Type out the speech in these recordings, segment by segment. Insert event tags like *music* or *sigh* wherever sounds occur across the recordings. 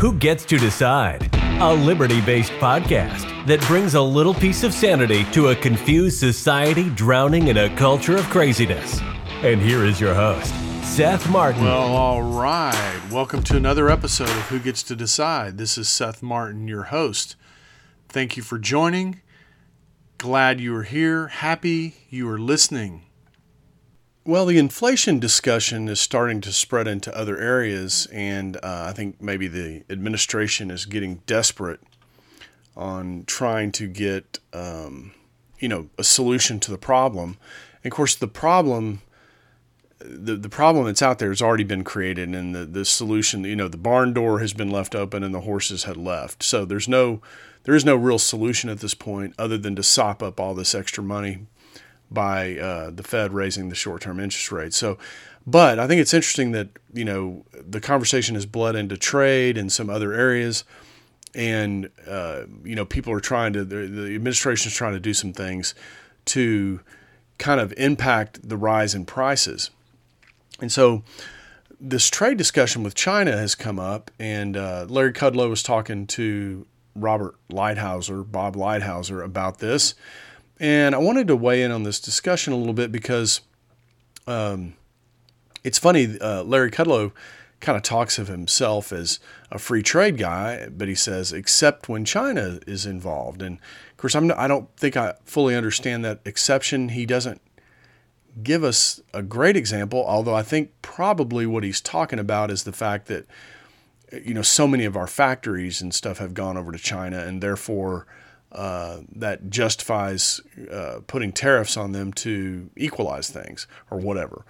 Who Gets to Decide? A liberty based podcast that brings a little piece of sanity to a confused society drowning in a culture of craziness. And here is your host, Seth Martin. Well, all right. Welcome to another episode of Who Gets to Decide. This is Seth Martin, your host. Thank you for joining. Glad you are here. Happy you are listening. Well, the inflation discussion is starting to spread into other areas, and uh, I think maybe the administration is getting desperate on trying to get, um, you know, a solution to the problem. And of course, the problem, the the problem that's out there has already been created, and the the solution, you know, the barn door has been left open, and the horses had left. So there's no, there is no real solution at this point, other than to sop up all this extra money by uh, the Fed raising the short-term interest rate. So, but I think it's interesting that you know the conversation has bled into trade and some other areas, and uh, you know people are trying to the, administration is trying to do some things to kind of impact the rise in prices, and so. This trade discussion with China has come up, and uh, Larry Kudlow was talking to Robert Lighthizer, Bob Lighthizer, about this. And I wanted to weigh in on this discussion a little bit because um, it's funny. Uh, Larry Kudlow kind of talks of himself as a free trade guy, but he says except when China is involved. And of course, I'm, I don't think I fully understand that exception. He doesn't give us a great example, although I think probably what he's talking about is the fact that you know so many of our factories and stuff have gone over to China, and therefore uh, that justifies uh, putting tariffs on them to equalize things or whatever.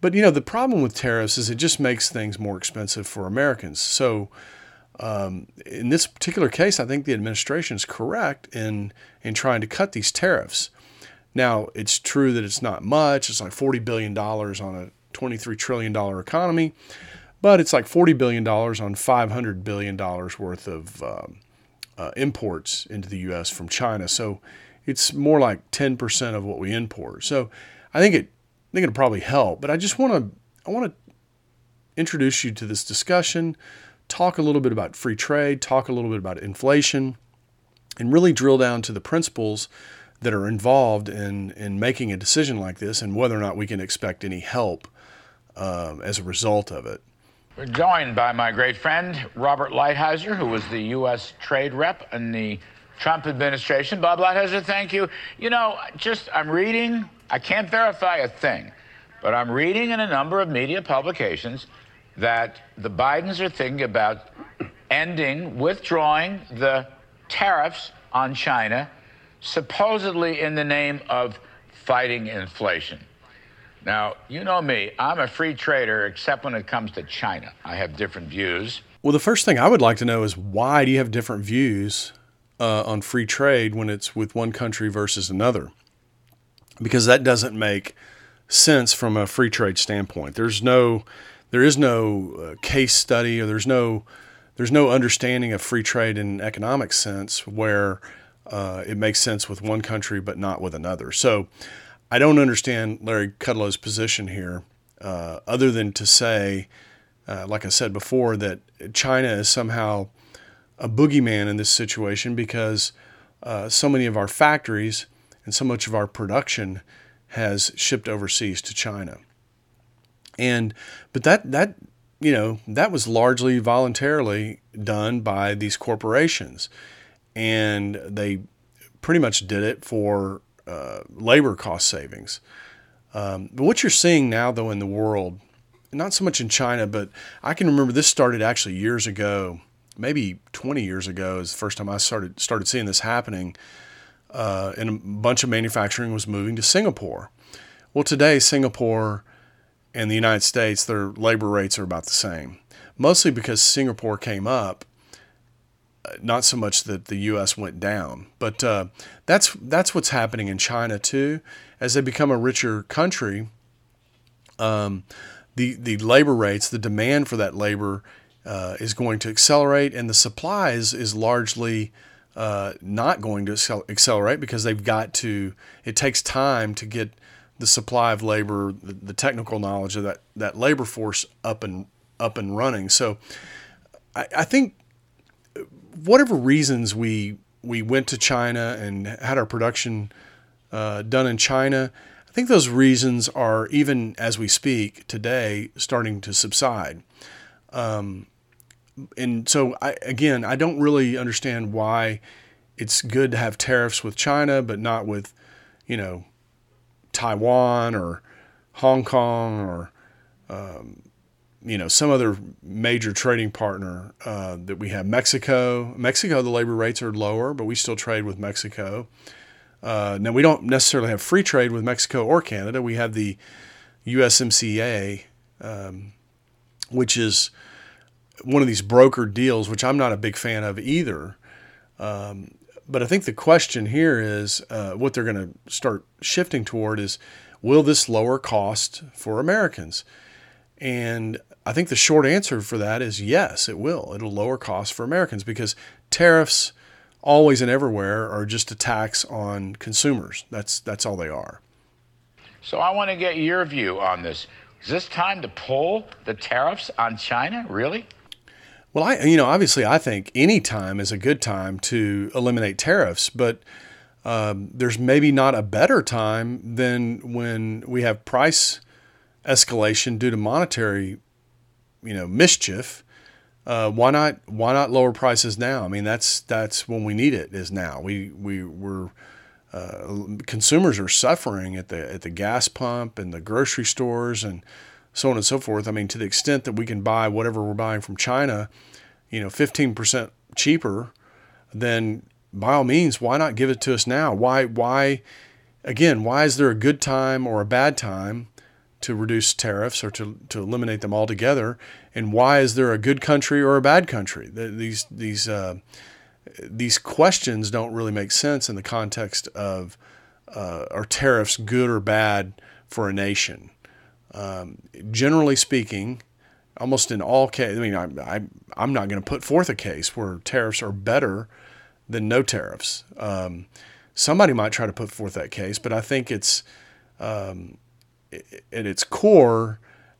But you know the problem with tariffs is it just makes things more expensive for Americans. So um, in this particular case, I think the administration is correct in in trying to cut these tariffs. Now it's true that it's not much; it's like forty billion dollars on a twenty-three trillion dollar economy, but it's like forty billion dollars on five hundred billion dollars worth of um, uh, imports into the U.S. from China. So it's more like 10% of what we import. So I think it I think it'll probably help. But I just want to I want to introduce you to this discussion, talk a little bit about free trade, talk a little bit about inflation, and really drill down to the principles that are involved in in making a decision like this and whether or not we can expect any help um, as a result of it. We're joined by my great friend, Robert Lighthizer, who was the U.S. trade rep in the Trump administration. Bob Lighthizer, thank you. You know, just I'm reading, I can't verify a thing, but I'm reading in a number of media publications that the Bidens are thinking about ending, withdrawing the tariffs on China, supposedly in the name of fighting inflation. Now, you know me, I'm a free trader except when it comes to China. I have different views. Well, the first thing I would like to know is why do you have different views uh, on free trade when it's with one country versus another? Because that doesn't make sense from a free trade standpoint. There's no, there is no uh, case study or there's no, there's no understanding of free trade in an economic sense where uh, it makes sense with one country but not with another. So I don't understand Larry Kudlow's position here, uh, other than to say, uh, like I said before, that China is somehow a boogeyman in this situation because uh, so many of our factories and so much of our production has shipped overseas to China. And but that that you know that was largely voluntarily done by these corporations, and they pretty much did it for uh, labor cost savings. Um, but what you're seeing now, though, in the world, not so much in China, but I can remember this started actually years ago, maybe 20 years ago, is the first time I started started seeing this happening. Uh, and a bunch of manufacturing was moving to Singapore. Well, today Singapore and the United States, their labor rates are about the same, mostly because Singapore came up not so much that the U.S. went down, but uh, that's that's what's happening in China too. As they become a richer country, um, the the labor rates, the demand for that labor uh, is going to accelerate, and the supplies is, largely uh, not going to accelerate because they've got to. It takes time to get the supply of labor, the, the technical knowledge of that that labor force up and up and running. So, I, I think whatever reasons we we went to China and had our production uh, done in China, I think those reasons are even as we speak today starting to subside. Um, and so, I, again, I don't really understand why it's good to have tariffs with China, but not with, you know, Taiwan or Hong Kong or, um, you know, some other major trading partner uh, that we have. Mexico, Mexico, the labor rates are lower, but we still trade with Mexico. Uh, now we don't necessarily have free trade with Mexico or Canada. We have the USMCA, um, which is one of these brokered deals, which I'm not a big fan of either. Um, but I think the question here is uh, what they're going to start shifting toward is will this lower cost for Americans? And I think the short answer for that is yes, it will. It'll lower costs for Americans because tariffs always and everywhere are just a tax on consumers. That's that's all they are. So I want to get your view on this. Is this time to pull the tariffs on China? Really? Well, I you know obviously I think any time is a good time to eliminate tariffs, but um, there's maybe not a better time than when we have price escalation due to monetary, you know, mischief. Uh, why not? Why not lower prices now? I mean, that's that's when we need it. Is now. We we we're uh, consumers are suffering at the at the gas pump and the grocery stores and so on and so forth. I mean, to the extent that we can buy whatever we're buying from China, you know, 15% cheaper, then by all means, why not give it to us now? Why, why, again, why is there a good time or a bad time to reduce tariffs or to, to eliminate them altogether? And why is there a good country or a bad country? These, these, uh, these questions don't really make sense in the context of uh, are tariffs good or bad for a nation? Um, generally speaking, almost in all cases, I mean, I, I, I'm not going to put forth a case where tariffs are better than no tariffs. Um, somebody might try to put forth that case, but I think it's um, at its core,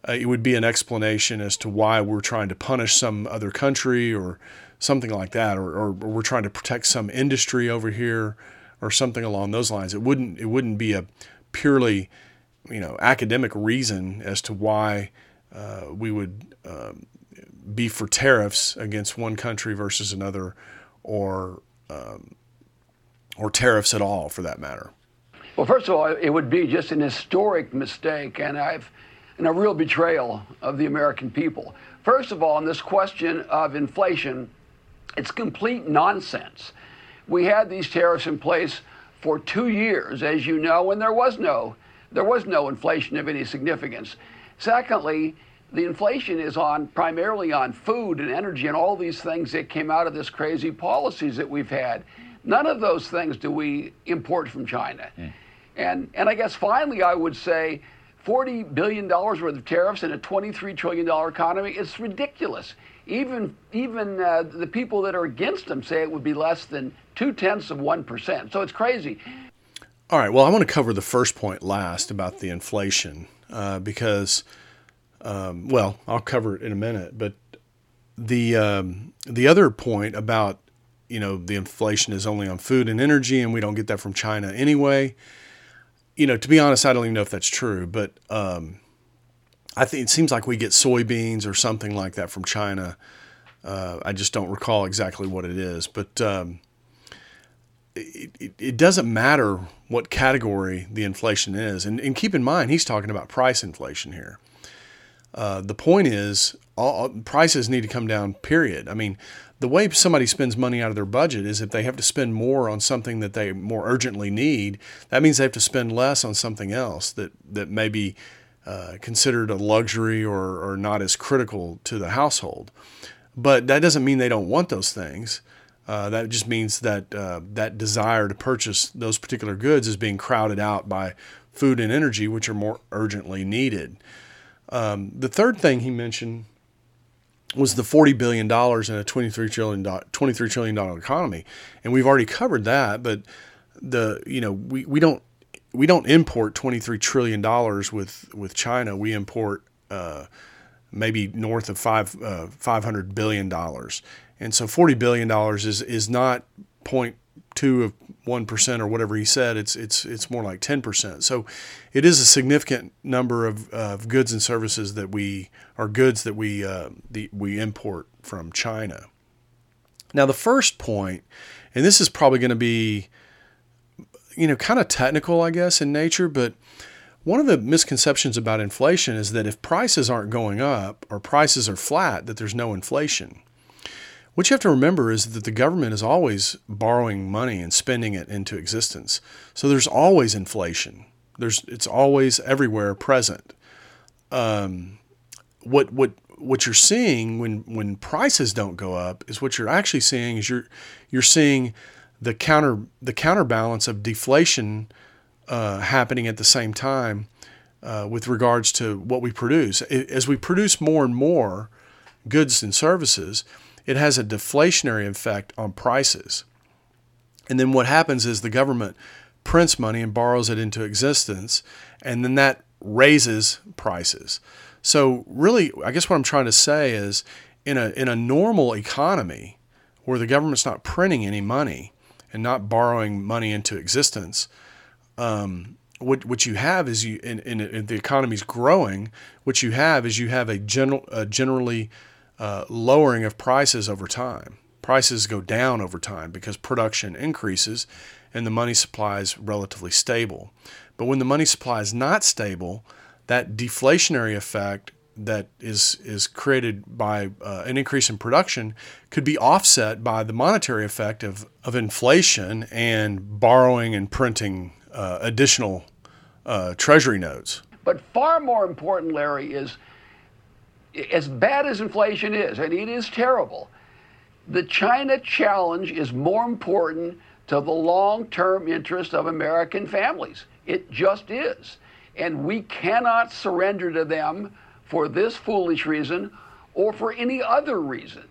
uh, it would be an explanation as to why we're trying to punish some other country or something like that, or, or, we're trying to protect some industry over here or something along those lines. It wouldn't it wouldn't be a purely you know academic reason as to why uh, we would um, be for tariffs against one country versus another, or um, or tariffs at all for that matter. Well, first of all, it would be just an historic mistake, and I've and a real betrayal of the American people. First of all, on this question of inflation, it's complete nonsense. We had these tariffs in place for two years, as you know, and there was no there was no inflation of any significance. Secondly, the inflation is on primarily on food and energy and all these things that came out of this crazy policies that we've had. None of those things do we import from China. Mm. And and I guess finally I would say 40 billion dollars worth of tariffs in a 23 trillion dollar economy is ridiculous. Even even uh, the people that are against them say it would be less than two tenths of one percent. So it's crazy. All right. Well, I want to cover the first point last about the inflation uh, because, um, well, I'll cover it in a minute. But the um, the other point about you know the inflation is only on food and energy, and we don't get that from China anyway. You know, to be honest, I don't even know if that's true, but um, I think it seems like we get soybeans or something like that from China. Uh, I just don't recall exactly what it is, but um, it, it, doesn't matter what category the inflation is. And, and keep in mind, he's talking about price inflation here. Uh, the point is, all, prices need to come down, period. I mean, the way somebody spends money out of their budget is if they have to spend more on something that they more urgently need, that means they have to spend less on something else that, that may be uh, considered a luxury or, or not as critical to the household. But that doesn't mean they don't want those things. Uh, that just means that uh, that desire to purchase those particular goods is being crowded out by food and energy, which are more urgently needed. Um, the third thing he mentioned was the $40 billion in a $23 trillion, $23 trillion economy. And we've already covered that, but the, you know, we, we don't, we don't import $23 trillion with, with China. We import, uh, maybe north of five uh, five hundred billion dollars, and so forty billion dollars is is not point two of one percent or whatever he said. It's it's it's more like ten percent. So it is a significant number of, of goods and services that we are goods that we uh, the, we import from China. Now the first point, and this is probably going to be you know kind of technical, I guess, in nature, but one of the misconceptions about inflation is that if prices aren't going up or prices are flat, that there's no inflation. What you have to remember is that the government is always borrowing money and spending it into existence. So there's always inflation. There's it's always everywhere present. Um, what what what you're seeing when when prices don't go up is what you're actually seeing is you're you're seeing the counter the counterbalance of deflation uh, happening at the same time uh, with regards to what we produce. As we produce more and more goods and services, it has a deflationary effect on prices. And then what happens is the government prints money and borrows it into existence, and then that raises prices. So really, I guess what I'm trying to say is, in a in a normal economy where the government's not printing any money and not borrowing money into existence, um, what what you have is you in, in the economy's growing. What you have is you have a general a generally uh, lowering of prices over time. Prices go down over time because production increases and the money supply is relatively stable. But when the money supply is not stable, that deflationary effect that is is created by uh, an increase in production could be offset by the monetary effect of, of inflation and borrowing and printing uh, additional uh, treasury notes. But far more important, Larry, is as bad as inflation is, and it is terrible, the China challenge is more important to the long term interest of American families. It just is. And we cannot surrender to them for this foolish reason or for any other reason.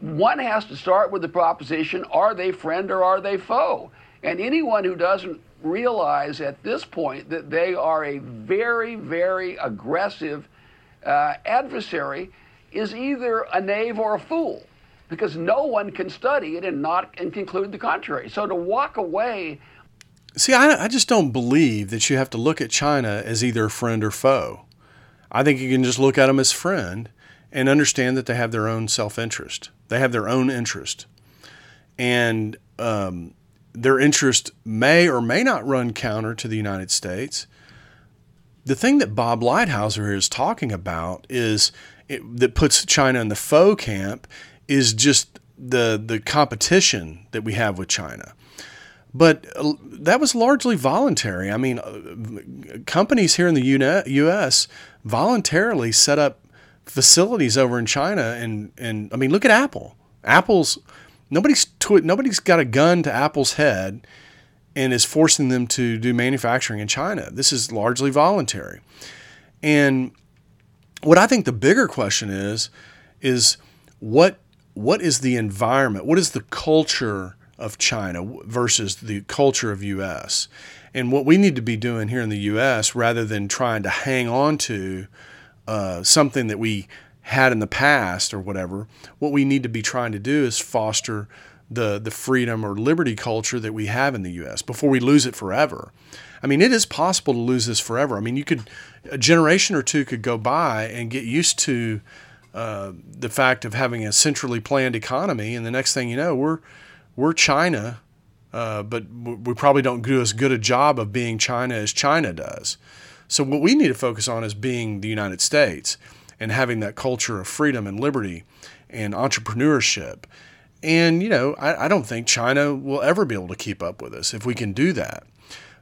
One has to start with the proposition are they friend or are they foe? And anyone who doesn't realize at this point that they are a very, very aggressive uh, adversary is either a knave or a fool because no one can study it and not and conclude the contrary. So to walk away. See, I, I just don't believe that you have to look at China as either friend or foe. I think you can just look at them as friend and understand that they have their own self interest. They have their own interest. And um, their interest may or may not run counter to the United States the thing that Bob Lighthizer is talking about is it, that puts China in the foe camp is just the the competition that we have with China. But uh, that was largely voluntary. I mean, uh, companies here in the U.S. voluntarily set up facilities over in China, and and I mean, look at Apple. Apple's nobody's nobody's got a gun to Apple's head and is forcing them to do manufacturing in China. This is largely voluntary. And what I think the bigger question is is what what is the environment? What is the culture of China versus the culture of US? And what we need to be doing here in the US rather than trying to hang on to uh, something that we had in the past or whatever, what we need to be trying to do is foster the the freedom or liberty culture that we have in the U.S. before we lose it forever. I mean, it is possible to lose this forever. I mean, you could a generation or two could go by and get used to uh, the fact of having a centrally planned economy, and the next thing you know, we're we're China, uh, but we probably don't do as good a job of being China as China does. So what we need to focus on is being the United States and having that culture of freedom and liberty and entrepreneurship and, you know, I, I don't think China will ever be able to keep up with us if we can do that.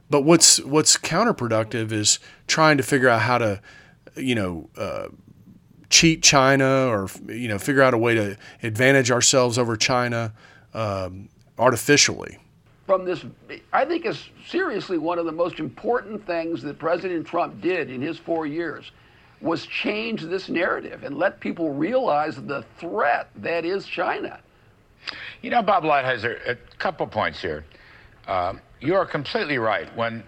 But what's what's counterproductive is trying to figure out how to, you know, uh, cheat China or you know figure out a way to advantage ourselves over China um, artificially. From this, I think is seriously one of the most important things that President Trump did in his four years was change this narrative and let people realize the threat that is China. You know, Bob Lighthizer, a couple points here. Uh, you are completely right. When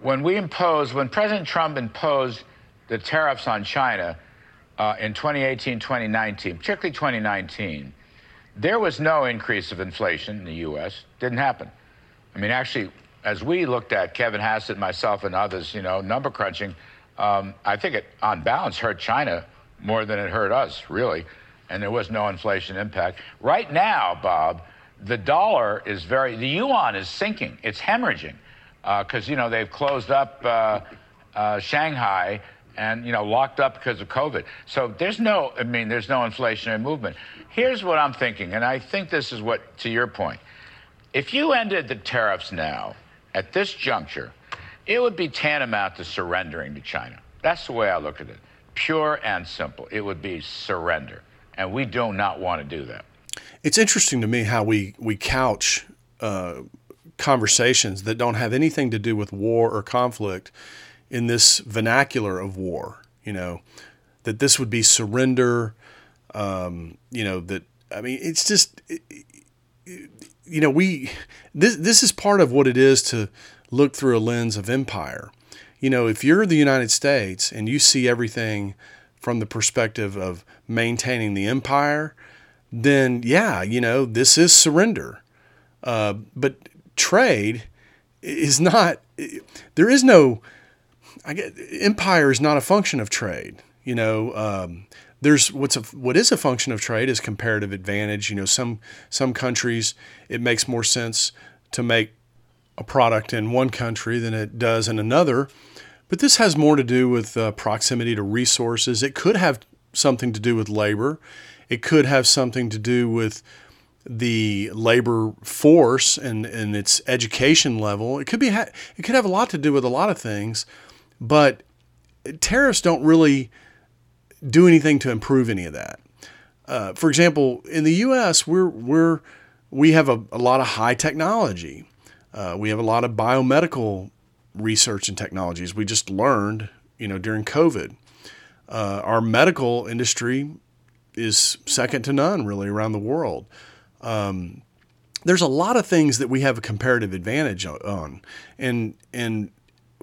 when we impose, when President Trump imposed the tariffs on China, uh, in 2018, 2019, particularly 2019, there was no increase of inflation in the U.S. Didn't happen. I mean, actually, as we looked at Kevin Hassett, myself, and others, you know, number crunching, um, I think it, on balance, hurt China more than it hurt us, really. And there was no inflation impact. Right now, Bob, the dollar is very, the yuan is sinking. It's hemorrhaging because, uh, you know, they've closed up uh, uh, Shanghai and, you know, locked up because of COVID. So there's no, I mean, there's no inflationary movement. Here's what I'm thinking, and I think this is what, to your point, if you ended the tariffs now, at this juncture, it would be tantamount to surrendering to China. That's the way I look at it. Pure and simple. It would be surrender. And we do not want to do that. It's interesting to me how we, we couch uh, conversations that don't have anything to do with war or conflict in this vernacular of war. You know, that this would be surrender. Um, you know, that, I mean, it's just, it, it, you know, we this this is part of what it is to look through a lens of empire. You know, if you're the United States and you see everything from the perspective of maintaining the empire, then yeah, you know, this is surrender. Uh, but trade is not. There is no. I get empire is not a function of trade. You know, um, there's what's a, what is a function of trade is comparative advantage. You know, some some countries it makes more sense to make a product in one country than it does in another, but this has more to do with uh, proximity to resources. It could have something to do with labor. It could have something to do with the labor force and, and its education level. It could be it could have a lot to do with a lot of things, but tariffs don't really do anything to improve any of that. Uh, for example, in the U.S., we're we're we have a, a lot of high technology. Uh, we have a lot of biomedical research and technologies. We just learned, you know, during COVID. Uh, our medical industry is second to none, really, around the world. Um, there's a lot of things that we have a comparative advantage on, and and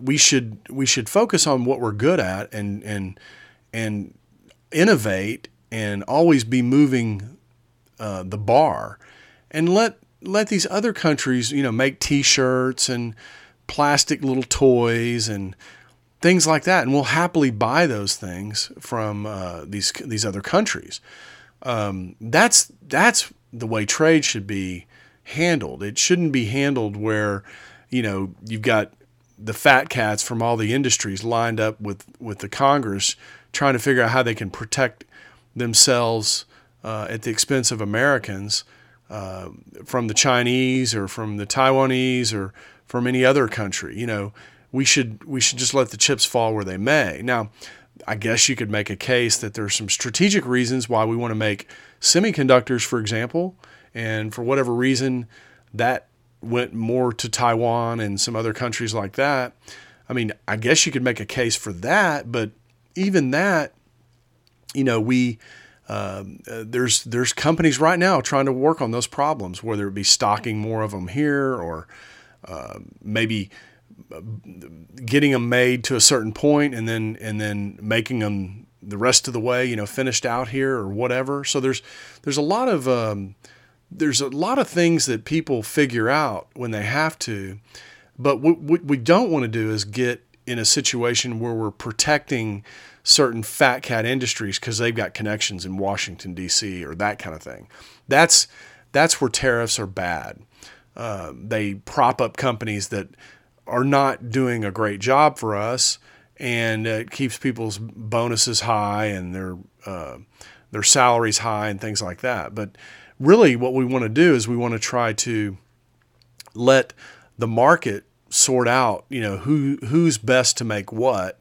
we should we should focus on what we're good at and and and innovate and always be moving uh, the bar, and let let these other countries, you know, make T-shirts and plastic little toys and things like that, and we'll happily buy those things from uh, these these other countries. Um, that's that's the way trade should be handled. It shouldn't be handled where, you know, you've got the fat cats from all the industries lined up with with the Congress trying to figure out how they can protect themselves uh, at the expense of Americans uh, from the Chinese or from the Taiwanese or from any other country. You know, we should we should just let the chips fall where they may. Now, I guess you could make a case that there's some strategic reasons why we want to make semiconductors, for example, and for whatever reason that went more to Taiwan and some other countries like that. I mean, I guess you could make a case for that, but even that, you know, we um, uh, there's there's companies right now trying to work on those problems, whether it be stocking more of them here or uh, maybe getting them made to a certain point and then and then making them the rest of the way, you know, finished out here or whatever. So there's there's a lot of um, there's a lot of things that people figure out when they have to, but what, what we don't want to do is get in a situation where we're protecting certain fat cat industries because they've got connections in Washington D.C. or that kind of thing. That's that's where tariffs are bad. Uh, they prop up companies that are not doing a great job for us, and it keeps people's bonuses high and their uh, their salaries high and things like that. But really, what we want to do is we want to try to let the market sort out, you know, who who's best to make what,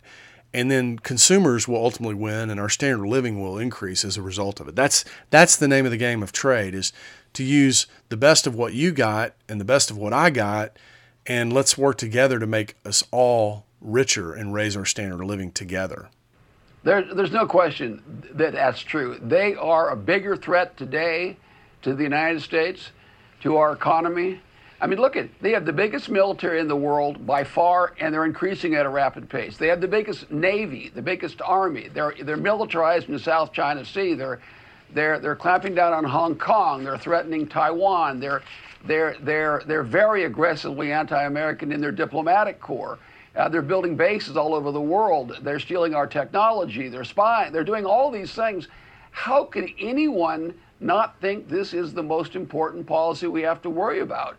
and then consumers will ultimately win, and our standard of living will increase as a result of it. That's that's the name of the game of trade is to use the best of what you got and the best of what I got, and let's work together to make us all richer and raise our standard of living together. There, there's no question that that's true. They are a bigger threat today to the United States, to our economy, I mean, look at they have the biggest military in the world by far, and they're increasing at a rapid pace. They have the biggest navy, the biggest army. They're they're militarized in the South China Sea. They're they're they're clamping down on Hong Kong. They're threatening Taiwan. They're they're they're they're very aggressively anti-American in their diplomatic corps. Uh, they're building bases all over the world. They're stealing our technology. They're spying. They're doing all these things. How could anyone not think this is the most important policy we have to worry about?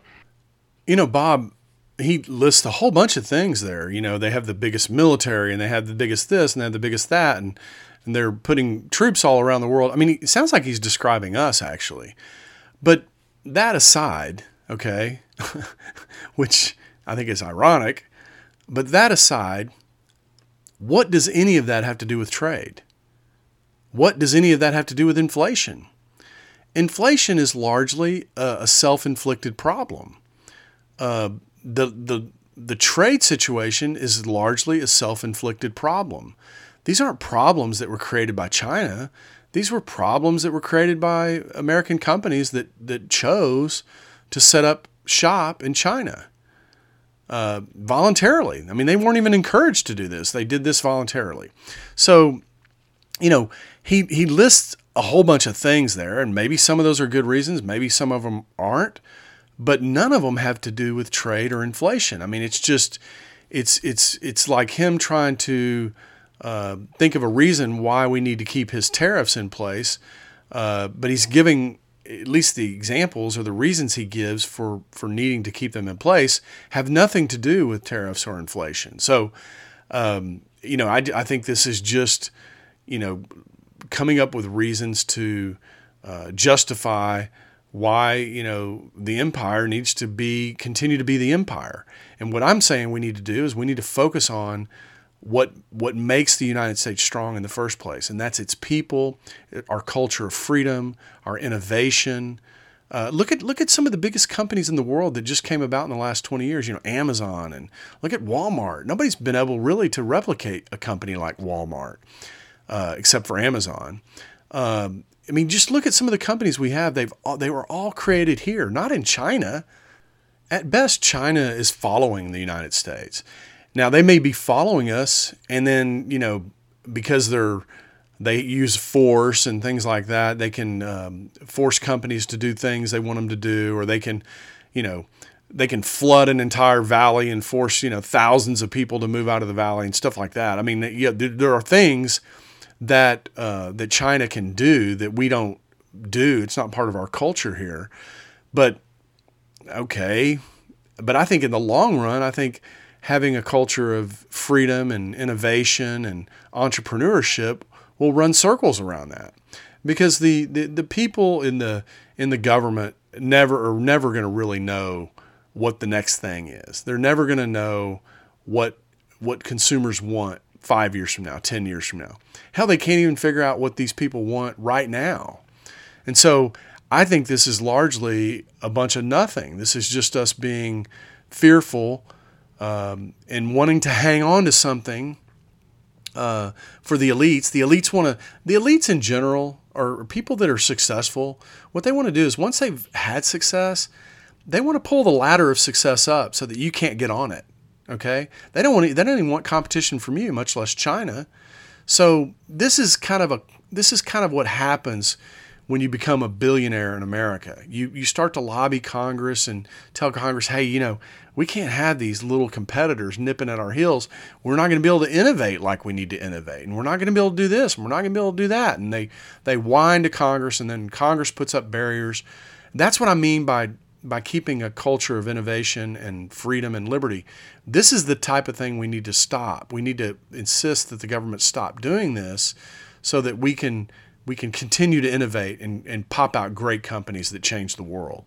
You know, Bob, he lists a whole bunch of things there. You know, they have the biggest military and they have the biggest this and they have the biggest that and and they're putting troops all around the world. I mean, it sounds like he's describing us actually. But that aside, okay, *laughs* which I think is ironic, but that aside, what does any of that have to do with trade? What does any of that have to do with inflation? Inflation is largely a, a self-inflicted problem. Uh, the the the trade situation is largely a self-inflicted problem. These aren't problems that were created by China. These were problems that were created by American companies that that chose to set up shop in China uh, voluntarily. I mean, they weren't even encouraged to do this. They did this voluntarily. So, you know, he he lists a whole bunch of things there, and maybe some of those are good reasons. Maybe some of them aren't but none of them have to do with trade or inflation. I mean, it's just it's it's it's like him trying to uh, think of a reason why we need to keep his tariffs in place, uh, but he's giving at least the examples or the reasons he gives for for needing to keep them in place have nothing to do with tariffs or inflation. So, um, you know, I, I think this is just you know coming up with reasons to uh, justify why you know the empire needs to be continue to be the empire. And what I'm saying we need to do is we need to focus on what what makes the United States strong in the first place, and that's its people, our culture of freedom, our innovation. Uh, look at look at some of the biggest companies in the world that just came about in the last 20 years. You know, Amazon and look at Walmart. Nobody's been able really to replicate a company like Walmart, uh, except for Amazon. Um, I mean, just look at some of the companies we have. They've they were all created here, not in China. At best, China is following the United States. Now they may be following us, and then you know because they're they use force and things like that, they can um, force companies to do things they want them to do, or they can, you know, they can flood an entire valley and force you know thousands of people to move out of the valley and stuff like that. I mean, yeah, there, are things that uh, that China can do that we don't do. It's not part of our culture here. But okay, but I think in the long run, I think having a culture of freedom and innovation and entrepreneurship will run circles around that because the, the, the people in the in the government never are never going to really know what the next thing is. They're never going to know what what consumers want five years from now, 10 years from now. Hell, they can't even figure out what these people want right now. And so I think this is largely a bunch of nothing. This is just us being fearful um, and wanting to hang on to something uh, for the elites. The elites want to, the elites in general, are people that are successful, what they want to do is once they've had success, they want to pull the ladder of success up so that you can't get on it. Okay, they don't want they don't even want competition from you, much less China. So this is kind of a this is kind of what happens when you become a billionaire in America. You you start to lobby Congress and tell Congress, hey, you know, we can't have these little competitors nipping at our heels. We're not going to be able to innovate like we need to innovate, and we're not going to be able to do this, and we're not going to be able to do that. And they they whine to Congress, and then Congress puts up barriers. That's what I mean by by keeping a culture of innovation and freedom and liberty. This is the type of thing we need to stop. We need to insist that the government stop doing this so that we can we can continue to innovate and, and pop out great companies that change the world.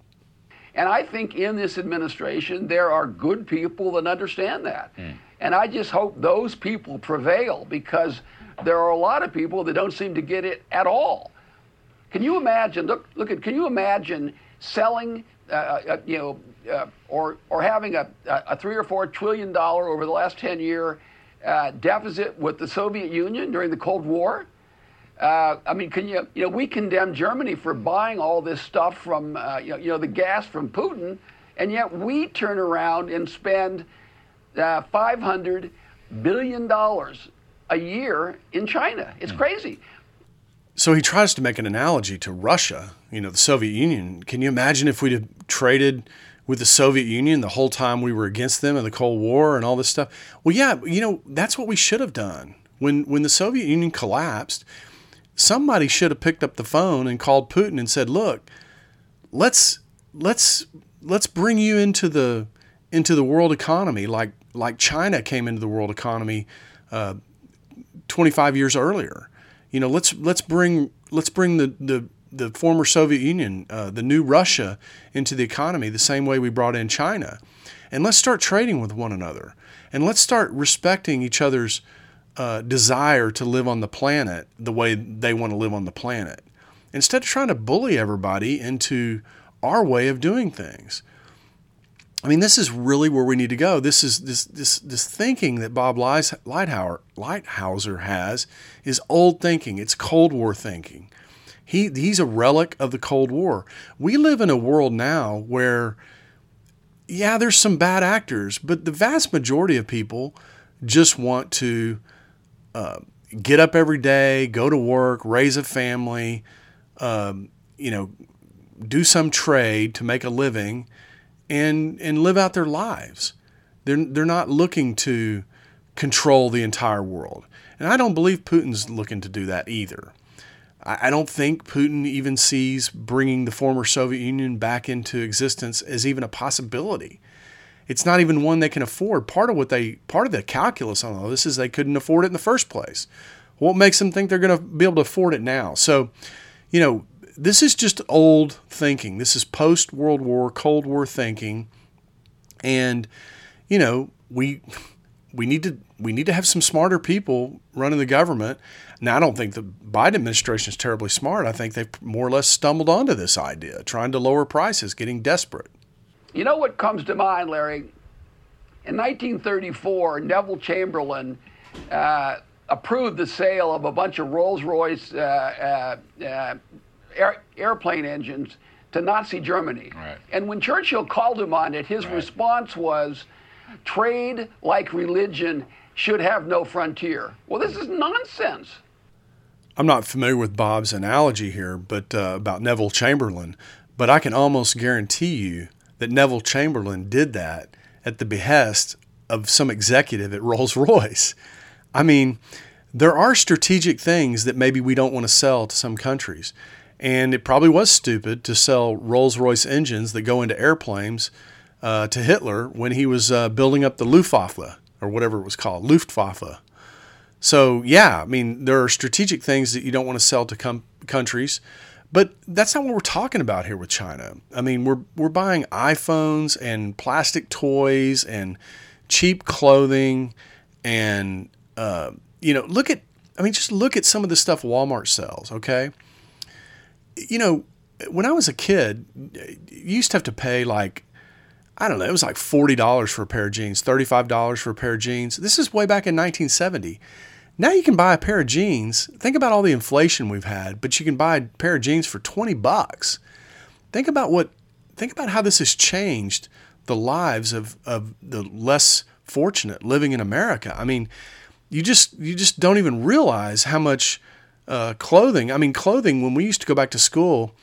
And I think in this administration there are good people that understand that. Mm. And I just hope those people prevail because there are a lot of people that don't seem to get it at all. Can you imagine? Look, look at. Can you imagine selling uh, uh, you know, uh, or or having a, a three or four trillion dollar over the last ten year uh, deficit with the Soviet Union during the Cold War. Uh, I mean, can you you know we condemn Germany for buying all this stuff from uh, you, know, you know the gas from Putin, And yet we turn around and spend uh, $500 billion a year in China. It's mm. crazy. So he tries to make an analogy to Russia, you know, the Soviet Union. Can you imagine if we'd have traded with the Soviet Union the whole time we were against them in the Cold War and all this stuff? Well, yeah, you know, that's what we should have done. When when the Soviet Union collapsed, somebody should have picked up the phone and called Putin and said, "Look, let's let's let's bring you into the into the world economy like like China came into the world economy uh, 25 years earlier. You know, let's let's bring let's bring the the, the former Soviet Union, uh, the new Russia, into the economy the same way we brought in China, and let's start trading with one another, and let's start respecting each other's uh, desire to live on the planet the way they want to live on the planet, instead of trying to bully everybody into our way of doing things. I mean, this is really where we need to go. This is this this this thinking that Bob Lighthizer, Lighthouser has is old thinking. It's Cold War thinking. He he's a relic of the Cold War. We live in a world now where, yeah, there's some bad actors, but the vast majority of people just want to uh, get up every day, go to work, raise a family, um, you know, do some trade to make a living and and live out their lives. They're they're not looking to control the entire world, and I don't believe Putin's looking to do that either. I, I don't think Putin even sees bringing the former Soviet Union back into existence as even a possibility. It's not even one they can afford. Part of what they part of the calculus on all this is they couldn't afford it in the first place. What makes them think they're going to be able to afford it now? So, you know, this is just old thinking. This is post World War, Cold War thinking. And, you know, we we need to we need to have some smarter people running the government. Now, I don't think the Biden administration is terribly smart. I think they've more or less stumbled onto this idea, trying to lower prices, getting desperate. You know what comes to mind, Larry? In 1934, Neville Chamberlain uh, approved the sale of a bunch of Rolls Royce uh, uh, uh air, airplane engines to Nazi Germany. Right. And when Churchill called him on it, his right. response was trade like religion should have no frontier. Well, this is nonsense. I'm not familiar with Bob's analogy here, but uh, about Neville Chamberlain, but I can almost guarantee you that Neville Chamberlain did that at the behest of some executive at Rolls Royce. I mean, there are strategic things that maybe we don't want to sell to some countries. And it probably was stupid to sell Rolls Royce engines that go into airplanes uh, to Hitler when he was uh, building up the Luftwaffe or whatever it was called, Luftwaffe. So, yeah, I mean, there are strategic things that you don't want to sell to com- countries, but that's not what we're talking about here with China. I mean, we're, we're buying iPhones and plastic toys and cheap clothing and, uh, you know, look at, I mean, just look at some of the stuff Walmart sells, okay? you know, when I was a kid, you used to have to pay like, I don't know, it was like $40 for a pair of jeans, $35 for a pair of jeans. This is way back in 1970. Now you can buy a pair of jeans. Think about all the inflation we've had, but you can buy a pair of jeans for 20 bucks. Think about what think about how this has changed the lives of, of the less fortunate living in America. I mean, you just you just don't even realize how much uh, clothing. I mean, clothing, when we used to go back to school,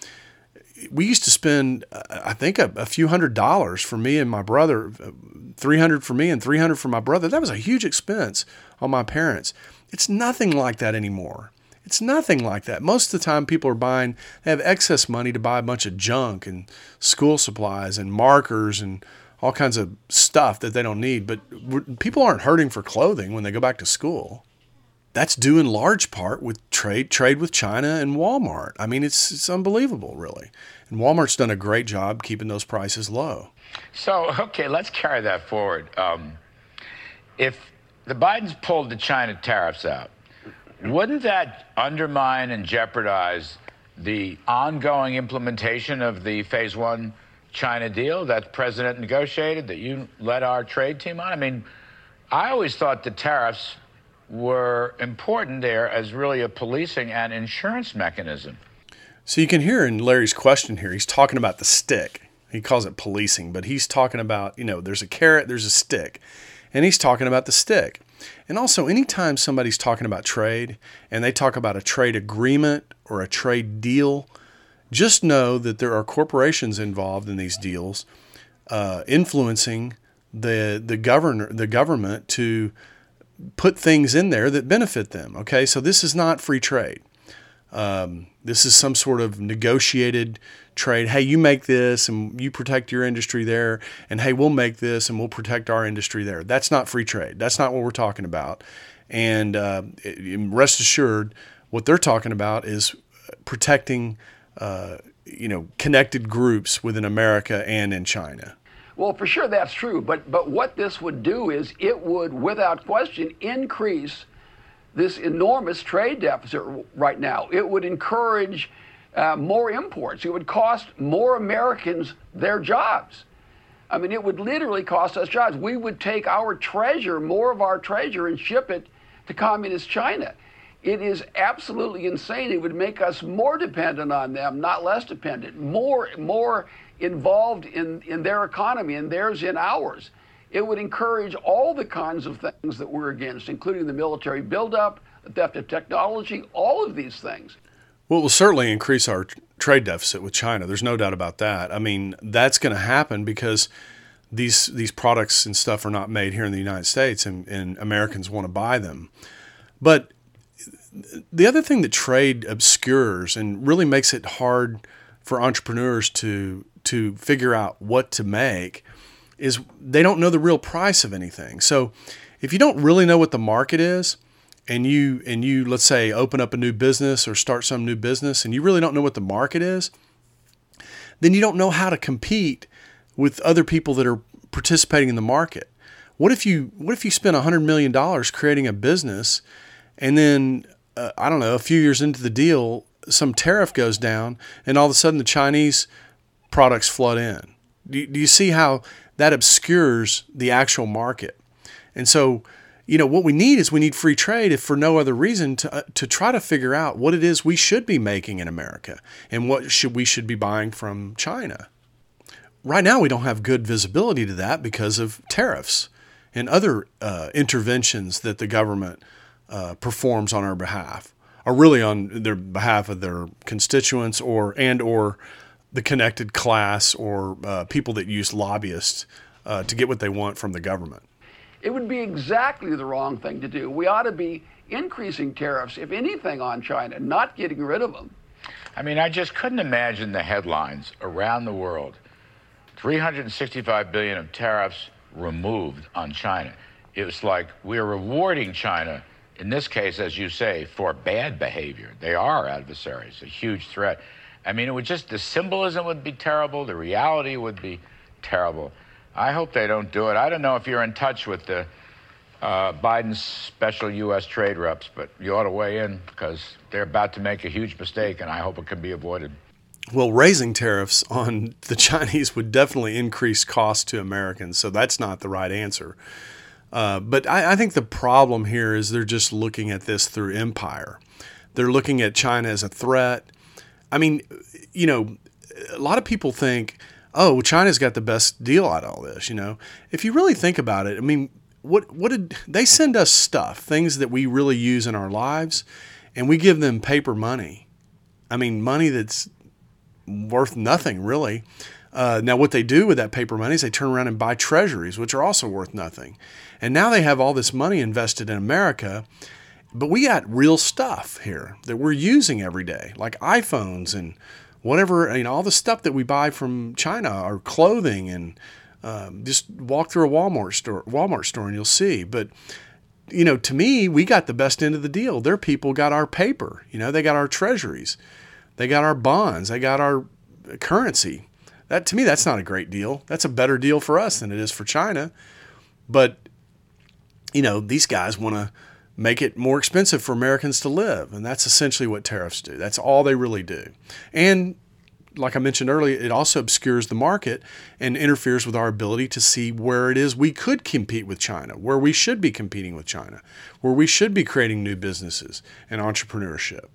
we used to spend, I think, a, a, few hundred dollars for me and my brother, 300 for me and 300 for my brother. That was a huge expense on my parents. It's nothing like that anymore. It's nothing like that. Most of the time, people are buying, they have excess money to buy a bunch of junk and school supplies and markers and all kinds of stuff that they don't need. But people aren't hurting for clothing when they go back to school that's due in large part with trade trade with China and Walmart. I mean, it's it's unbelievable, really. And Walmart's done a great job keeping those prices low. So, *laughs* okay, let's carry that forward. Um, if the Bidens pulled the China tariffs out, wouldn't that undermine and jeopardize the ongoing implementation of the Phase One China deal that the president negotiated that you led our trade team on? I mean, I always thought the tariffs were important there as really a policing and insurance mechanism. So you can hear in Larry's question here, he's talking about the stick. he calls it policing, but he's talking about, you know, there's a carrot, there's a stick. And he's talking about the stick. And also, anytime somebody's talking about trade and they talk about a trade agreement or a trade deal, just know that there are corporations involved in these deals uh, influencing the the governor the government to put things in there that benefit them. Okay, so this is not free trade. Um, this is some sort of negotiated trade. Hey, you make this and you protect your industry there, and hey, we'll make this and we'll protect our industry there. That's not free trade. That's not what we're talking about. And uh, rest assured, what they're talking about is protecting, uh, you know, connected groups within America and in China. Well, for sure that's true. But but what this would do is it would, without question, increase this enormous trade deficit right now. It would encourage uh, more imports. It would cost more Americans their jobs. I mean, it would literally cost us jobs. We would take our treasure, more of our treasure, and ship it to communist China. It is absolutely insane. It would make us more dependent on them, not less dependent, more, more involved in, in their economy and theirs in ours. It would encourage all the kinds of things that we're against, including the military buildup, the theft of technology, all of these things. Well, it will certainly increase our trade deficit with China. There's no doubt about that. I mean, that's going to happen because these these products and stuff are not made here in the United States, and, and Americans want to buy them. But the other thing that trade obscures and really makes it hard for entrepreneurs to to figure out what to make is they don't know the real price of anything. So if you don't really know what the market is, and you and you let's say open up a new business or start some new business and you really don't know what the market is, then you don't know how to compete with other people that are participating in the market. What if you what if you spend $100 million creating a business and then uh, I don't know, a few years into the deal, some tariff goes down and all of a sudden the Chinese products flood in. Do, do you see how that obscures the actual market. And so, you know, what we need is we need free trade, if for no other reason, to, uh, to try to figure out what it is we should be making in America and what should we should be buying from China. Right now, we don't have good visibility to that because of tariffs and other uh, interventions that the government uh, performs on our behalf, or really on their behalf of their constituents, or and or the connected class or uh, people that use lobbyists uh, to get what they want from the government. It would be exactly the wrong thing to do. We ought to be increasing tariffs, if anything, on China, not getting rid of them. I mean, I just couldn't imagine the headlines around the world 365 billion of tariffs removed on China. It was like we're rewarding China, in this case, as you say, for bad behavior. They are adversaries, a huge threat. I mean, it would just, the symbolism would be terrible, the reality would be terrible. I hope they don't do it. I don't know if you're in touch with the uh, Biden's special U.S. trade reps, but you ought to weigh in because they're about to make a huge mistake, and I hope it can be avoided. Well, raising tariffs on the Chinese would definitely increase costs to Americans, so that's not the right answer. Uh, but I, I think the problem here is they're just looking at this through empire. They're looking at China as a threat I mean, you know, a lot of people think, oh, China's got the best deal out of all this. You know, if you really think about it, I mean, what what did they send us stuff, things that we really use in our lives, and we give them paper money. I mean, money that's worth nothing really. Uh, now, what they do with that paper money is they turn around and buy treasuries, which are also worth nothing. And now they have all this money invested in America, but we got real stuff here that we're using every day, like iPhones and whatever, you know, all the stuff that we buy from China, or clothing, and um, just walk through a Walmart store, Walmart store, and you'll see. But you know, to me, we got the best end of the deal. Their people got our paper. You know, they got our treasuries, they got our bonds, they got our currency. That to me, that's not a great deal. That's a better deal for us than it is for China. But you know, these guys want to make it more expensive for Americans to live. And that's essentially what tariffs do. That's all they really do. And like I mentioned earlier, it also obscures the market and interferes with our ability to see where it is we could compete with China, where we should be competing with China, where we should be creating new businesses and entrepreneurship.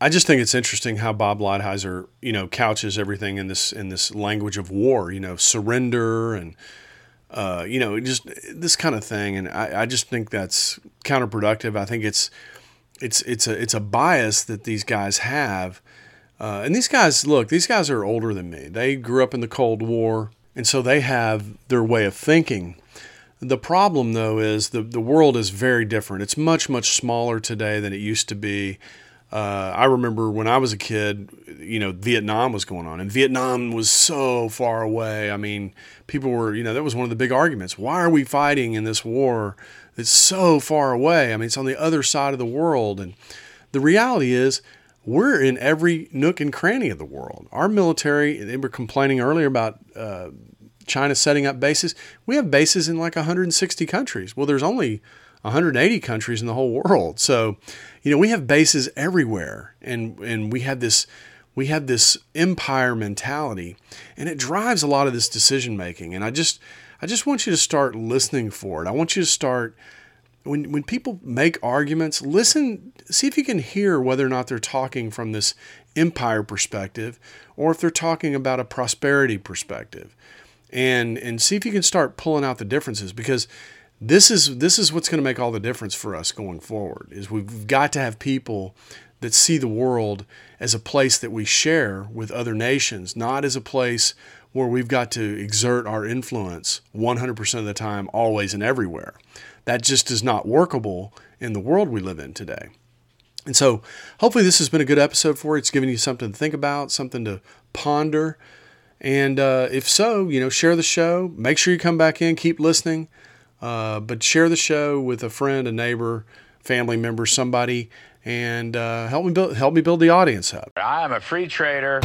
I just think it's interesting how Bob Lighthizer, you know, couches everything in this in this language of war. You know, surrender and uh, you know, just this kind of thing. And I, I just think that's counterproductive. I think it's it's it's a it's a bias that these guys have. Uh, and these guys, look, these guys are older than me. They grew up in the Cold War, and so they have their way of thinking. The problem, though, is the, the world is very different. It's much, much smaller today than it used to be. Uh, I remember when I was a kid, you know, Vietnam was going on, and Vietnam was so far away. I mean, people were, you know, that was one of the big arguments. Why are we fighting in this war that's so far away? I mean, it's on the other side of the world. And the reality is, we're in every nook and cranny of the world. Our military, they were complaining earlier about uh, China setting up bases. We have bases in like 160 countries. Well, there's only 180 countries in the whole world. So, you know, we have bases everywhere, and and we have this we have this empire mentality, and it drives a lot of this decision making. And I just I just want you to start listening for it. I want you to start when when people make arguments, listen, see if you can hear whether or not they're talking from this empire perspective or if they're talking about a prosperity perspective. And and see if you can start pulling out the differences because this is this is what's going to make all the difference for us going forward is we've got to have people that see the world as a place that we share with other nations not as a place where we've got to exert our influence 100% of the time always and everywhere. That just is not workable in the world we live in today. And so hopefully this has been a good episode for you. It's given you something to think about something to ponder. And uh, if so you know share the show. Make sure you come back in keep listening uh, but share the show with a friend, a neighbor, family member, somebody, and uh, help me build help me build the audience up. I am a free trader.